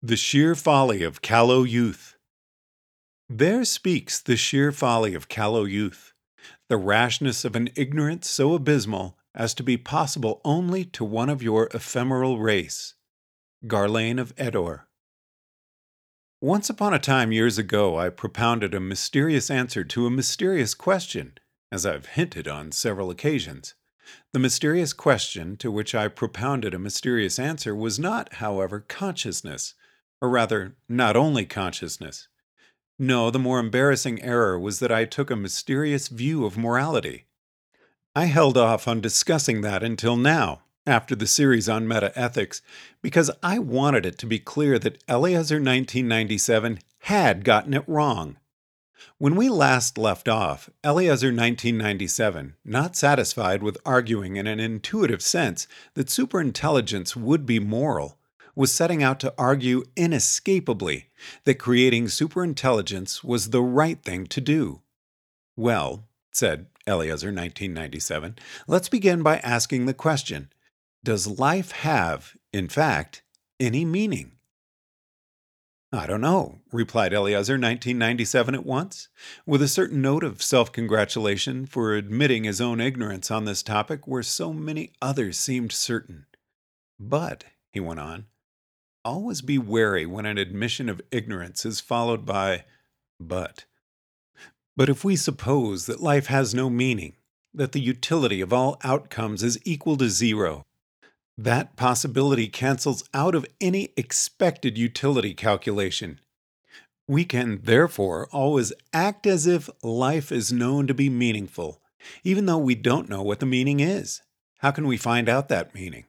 The sheer folly of callow youth. There speaks the sheer folly of callow youth, the rashness of an ignorance so abysmal as to be possible only to one of your ephemeral race. Gharlane of Eddore. Once upon a time, years ago, I propounded a mysterious answer to a mysterious question, as I've hinted on several occasions. The mysterious question to which I propounded a mysterious answer was not, however, consciousness, or rather, not only consciousness. No, the more embarrassing error was that I took a mysterious view of morality. I held off on discussing that until now, after the series on metaethics, because I wanted it to be clear that Eliezer 1997 had gotten it wrong. When we last left off, Eliezer 1997, not satisfied with arguing in an intuitive sense that superintelligence would be moral, was setting out to argue inescapably that creating superintelligence was the right thing to do. Well, said Eliezer 1997, let's begin by asking the question Does life have, in fact, any meaning? I don't know, replied Eliezer 1997 at once, with a certain note of self congratulation for admitting his own ignorance on this topic where so many others seemed certain. But, he went on, always be wary when an admission of ignorance is followed by but. But if we suppose that life has no meaning, that the utility of all outcomes is equal to zero, that possibility cancels out of any expected utility calculation. We can, therefore, always act as if life is known to be meaningful, even though we don't know what the meaning is. How can we find out that meaning?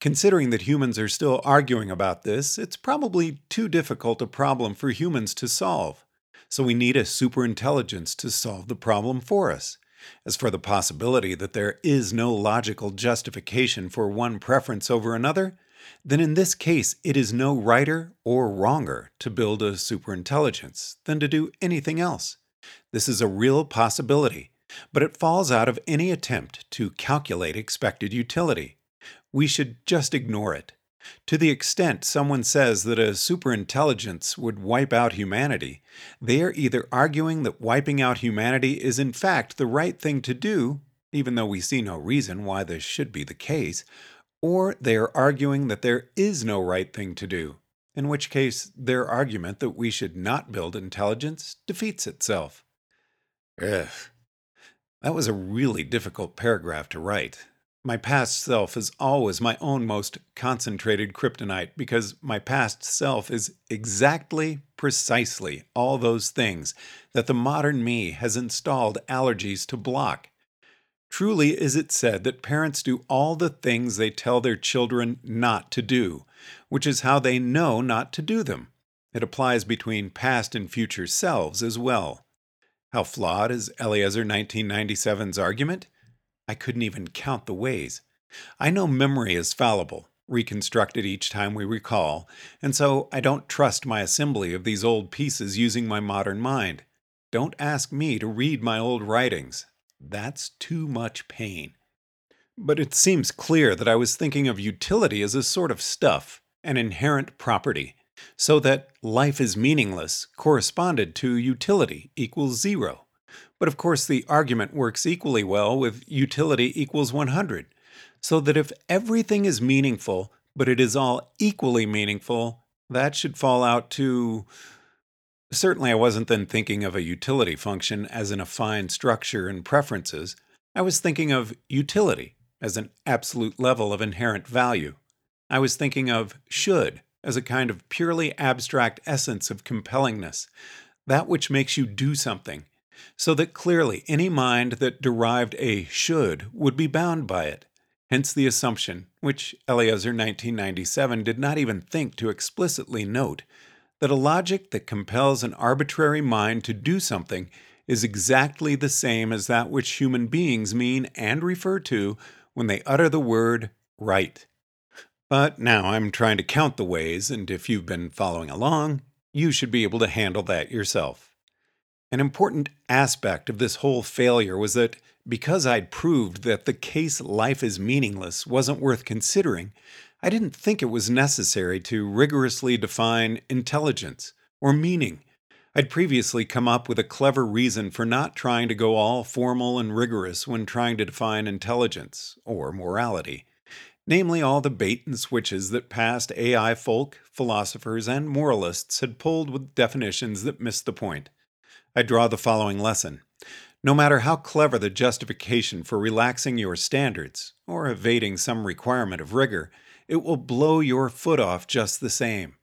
Considering that humans are still arguing about this, it's probably too difficult a problem for humans to solve. So we need a superintelligence to solve the problem for us. As for the possibility that there is no logical justification for one preference over another, then in this case it is no righter or wronger to build a superintelligence than to do anything else. This is a real possibility, but it falls out of any attempt to calculate expected utility we should just ignore it. To the extent someone says that a superintelligence would wipe out humanity, they are either arguing that wiping out humanity is in fact the right thing to do, even though we see no reason why this should be the case, or they are arguing that there is no right thing to do, in which case their argument that we should not build intelligence defeats itself. Ugh. That was a really difficult paragraph to write. My past self is always my own most concentrated kryptonite because my past self is exactly, precisely all those things that the modern me has installed allergies to block. Truly is it said that parents do all the things they tell their children not to do, which is how they know not to do them. It applies between past and future selves as well. How flawed is Eliezer 1997's argument? I couldn't even count the ways. I know memory is fallible, reconstructed each time we recall, and so I don't trust my assembly of these old pieces using my modern mind. Don't ask me to read my old writings. That's too much pain. But it seems clear that I was thinking of utility as a sort of stuff, an inherent property, so that life is meaningless corresponded to utility equals zero. But of course, the argument works equally well with utility equals 100, so that if everything is meaningful, but it is all equally meaningful, that should fall out to. Certainly, I wasn't then thinking of a utility function as an affine structure and preferences. I was thinking of utility as an absolute level of inherent value. I was thinking of should as a kind of purely abstract essence of compellingness, that which makes you do something so that clearly any mind that derived a should would be bound by it. Hence the assumption, which Eliezer 1997 did not even think to explicitly note, that a logic that compels an arbitrary mind to do something is exactly the same as that which human beings mean and refer to when they utter the word right. But now I'm trying to count the ways, and if you've been following along, you should be able to handle that yourself. An important aspect of this whole failure was that because I'd proved that the case life is meaningless wasn't worth considering, I didn't think it was necessary to rigorously define intelligence or meaning. I'd previously come up with a clever reason for not trying to go all formal and rigorous when trying to define intelligence or morality namely all the bait and switches that past AI folk, philosophers, and moralists had pulled with definitions that missed the point. I draw the following lesson. No matter how clever the justification for relaxing your standards, or evading some requirement of rigor, it will blow your foot off just the same.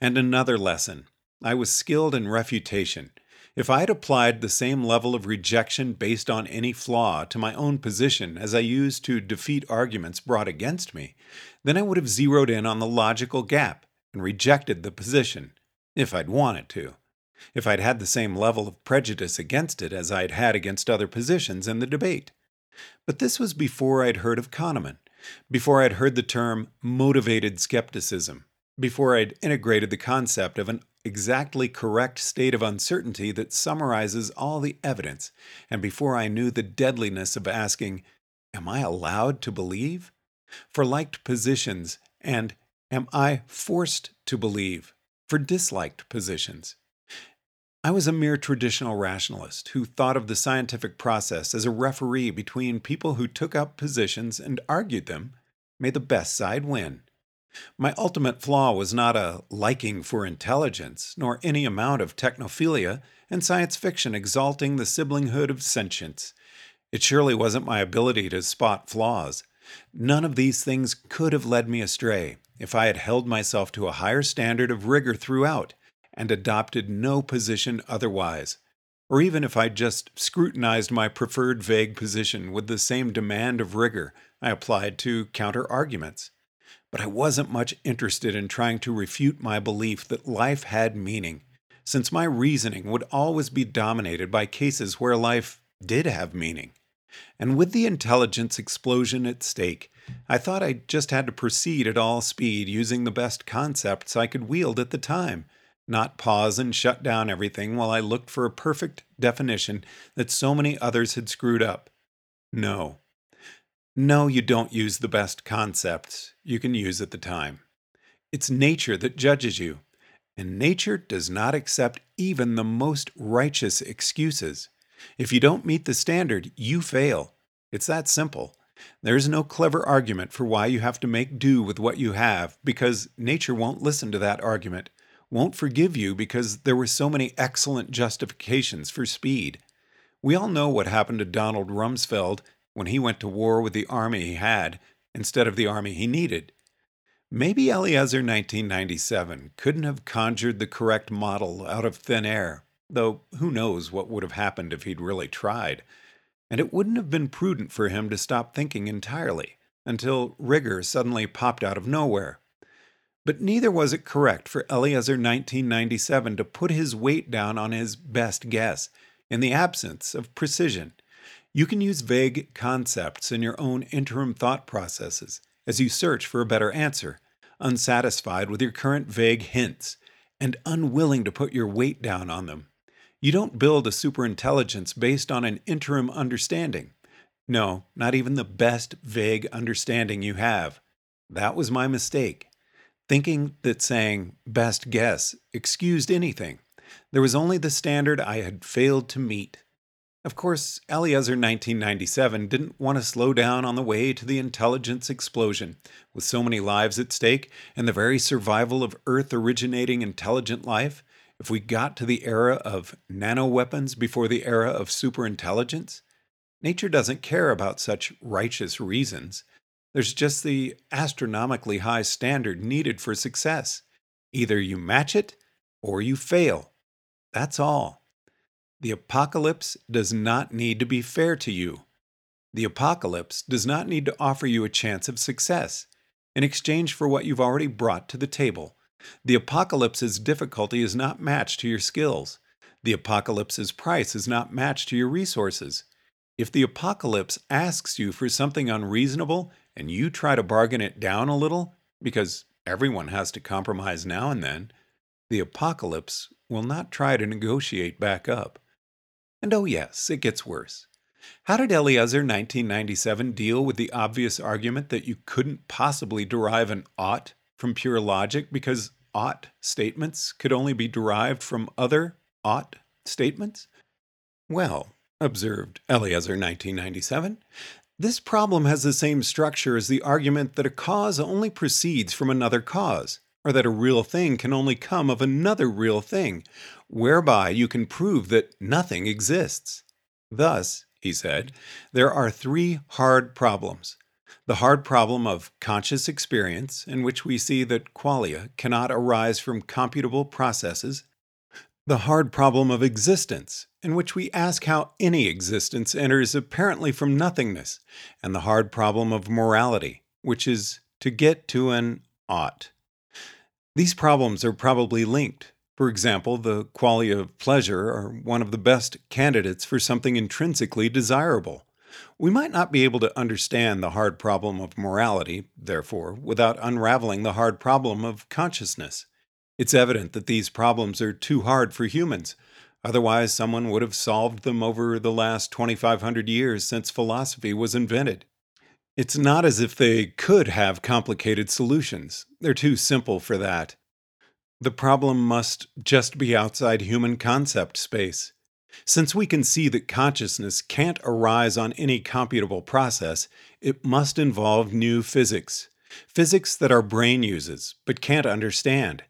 And another lesson. I was skilled in refutation, if I had applied the same level of rejection based on any flaw to my own position as I used to defeat arguments brought against me, then I would have zeroed in on the logical gap and rejected the position, if I'd wanted to. If I'd had the same level of prejudice against it as I'd had against other positions in the debate. But this was before I'd heard of Kahneman, before I'd heard the term motivated skepticism, before I'd integrated the concept of an exactly correct state of uncertainty that summarizes all the evidence, and before I knew the deadliness of asking, Am I allowed to believe? For liked positions, and Am I forced to believe? For disliked positions. I was a mere traditional rationalist who thought of the scientific process as a referee between people who took up positions and argued them. May the best side win. My ultimate flaw was not a liking for intelligence, nor any amount of technophilia and science fiction exalting the siblinghood of sentience. It surely wasn't my ability to spot flaws. None of these things could have led me astray if I had held myself to a higher standard of rigor throughout and adopted no position otherwise, or even if I just scrutinized my preferred vague position with the same demand of rigor I applied to counter arguments but I wasn't much interested in trying to refute my belief that life had meaning, since my reasoning would always be dominated by cases where life did have meaning. And with the intelligence explosion at stake, I thought I just had to proceed at all speed using the best concepts I could wield at the time, not pause and shut down everything while I looked for a perfect definition that so many others had screwed up. No, no, you don't use the best concepts you can use at the time. It's nature that judges you, and nature does not accept even the most righteous excuses. If you don't meet the standard, you fail. It's that simple. There's no clever argument for why you have to make do with what you have, because nature won't listen to that argument, won't forgive you because there were so many excellent justifications for speed. We all know what happened to Donald Rumsfeld when he went to war with the army he had instead of the army he needed. Maybe Eliezer 1997 couldn't have conjured the correct model out of thin air, though who knows what would have happened if he'd really tried. And it wouldn't have been prudent for him to stop thinking entirely until rigor suddenly popped out of nowhere. But neither was it correct for Eliezer 1997 to put his weight down on his best guess in the absence of precision. You can use vague concepts in your own interim thought processes as you search for a better answer, unsatisfied with your current vague hints, and unwilling to put your weight down on them. You don't build a superintelligence based on an interim understanding. No, not even the best vague understanding you have. That was my mistake. Thinking that saying best guess excused anything. There was only the standard I had failed to meet. Of course, Eliezer 1997 didn't want to slow down on the way to the intelligence explosion. With so many lives at stake and the very survival of Earth originating intelligent life, if we got to the era of nanoweapons before the era of superintelligence, nature doesn't care about such righteous reasons. There's just the astronomically high standard needed for success. Either you match it or you fail. That's all. The apocalypse does not need to be fair to you. The apocalypse does not need to offer you a chance of success in exchange for what you've already brought to the table. The apocalypse's difficulty is not matched to your skills. The apocalypse's price is not matched to your resources. If the apocalypse asks you for something unreasonable and you try to bargain it down a little, because everyone has to compromise now and then, the apocalypse will not try to negotiate back up. And oh, yes, it gets worse. How did Eliezer 1997 deal with the obvious argument that you couldn't possibly derive an ought from pure logic because ought statements could only be derived from other ought statements? Well, observed Eliezer 1997, this problem has the same structure as the argument that a cause only proceeds from another cause, or that a real thing can only come of another real thing, whereby you can prove that nothing exists. Thus, he said, there are three hard problems. The hard problem of conscious experience, in which we see that qualia cannot arise from computable processes. The hard problem of existence, in which we ask how any existence enters apparently from nothingness. And the hard problem of morality, which is to get to an ought. These problems are probably linked. For example, the qualia of pleasure are one of the best candidates for something intrinsically desirable. We might not be able to understand the hard problem of morality, therefore, without unraveling the hard problem of consciousness. It's evident that these problems are too hard for humans. Otherwise, someone would have solved them over the last 2,500 years since philosophy was invented. It's not as if they could have complicated solutions. They're too simple for that. The problem must just be outside human concept space. Since we can see that consciousness can't arise on any computable process, it must involve new physics. Physics that our brain uses, but can't understand.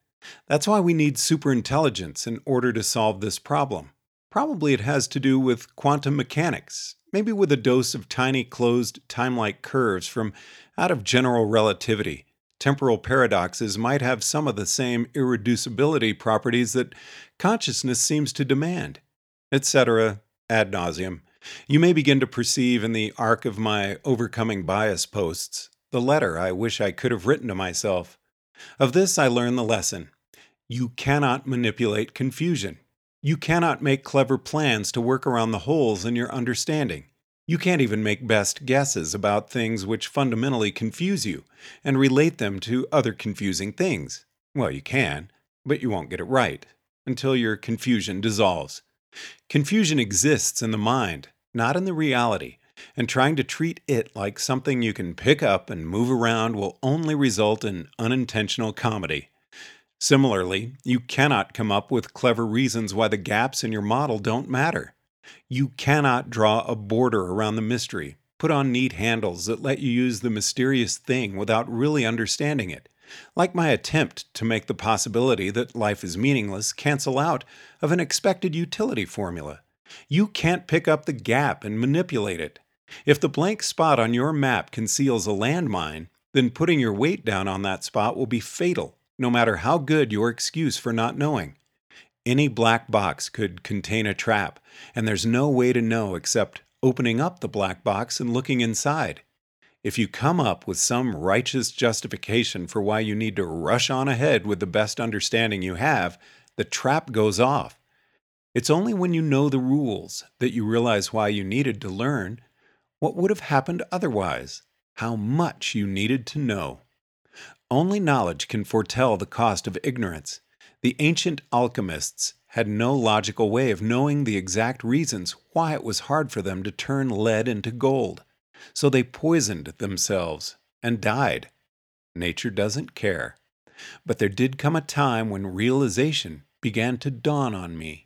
That's why we need superintelligence in order to solve this problem. Probably it has to do with quantum mechanics, maybe with a dose of tiny closed time-like curves from out of general relativity. Temporal paradoxes might have some of the same irreducibility properties that consciousness seems to demand, etc. ad nauseum. You may begin to perceive in the arc of my overcoming bias posts the letter I wish I could have written to myself. Of this I learn the lesson. You cannot manipulate confusion. You cannot make clever plans to work around the holes in your understanding. You can't even make best guesses about things which fundamentally confuse you and relate them to other confusing things. Well, you can, but you won't get it right until your confusion dissolves. Confusion exists in the mind, not in the reality, and trying to treat it like something you can pick up and move around will only result in unintentional comedy. Similarly, you cannot come up with clever reasons why the gaps in your model don't matter. You cannot draw a border around the mystery, put on neat handles that let you use the mysterious thing without really understanding it. Like my attempt to make the possibility that life is meaningless cancel out of an expected utility formula. You can't pick up the gap and manipulate it. If the blank spot on your map conceals a landmine, then putting your weight down on that spot will be fatal no matter how good your excuse for not knowing. Any black box could contain a trap, and there's no way to know except opening up the black box and looking inside. If you come up with some righteous justification for why you need to rush on ahead with the best understanding you have, the trap goes off. It's only when you know the rules that you realize why you needed to learn, what would have happened otherwise, how much you needed to know. Only knowledge can foretell the cost of ignorance. The ancient alchemists had no logical way of knowing the exact reasons why it was hard for them to turn lead into gold. So they poisoned themselves and died. Nature doesn't care. But there did come a time when realization began to dawn on me.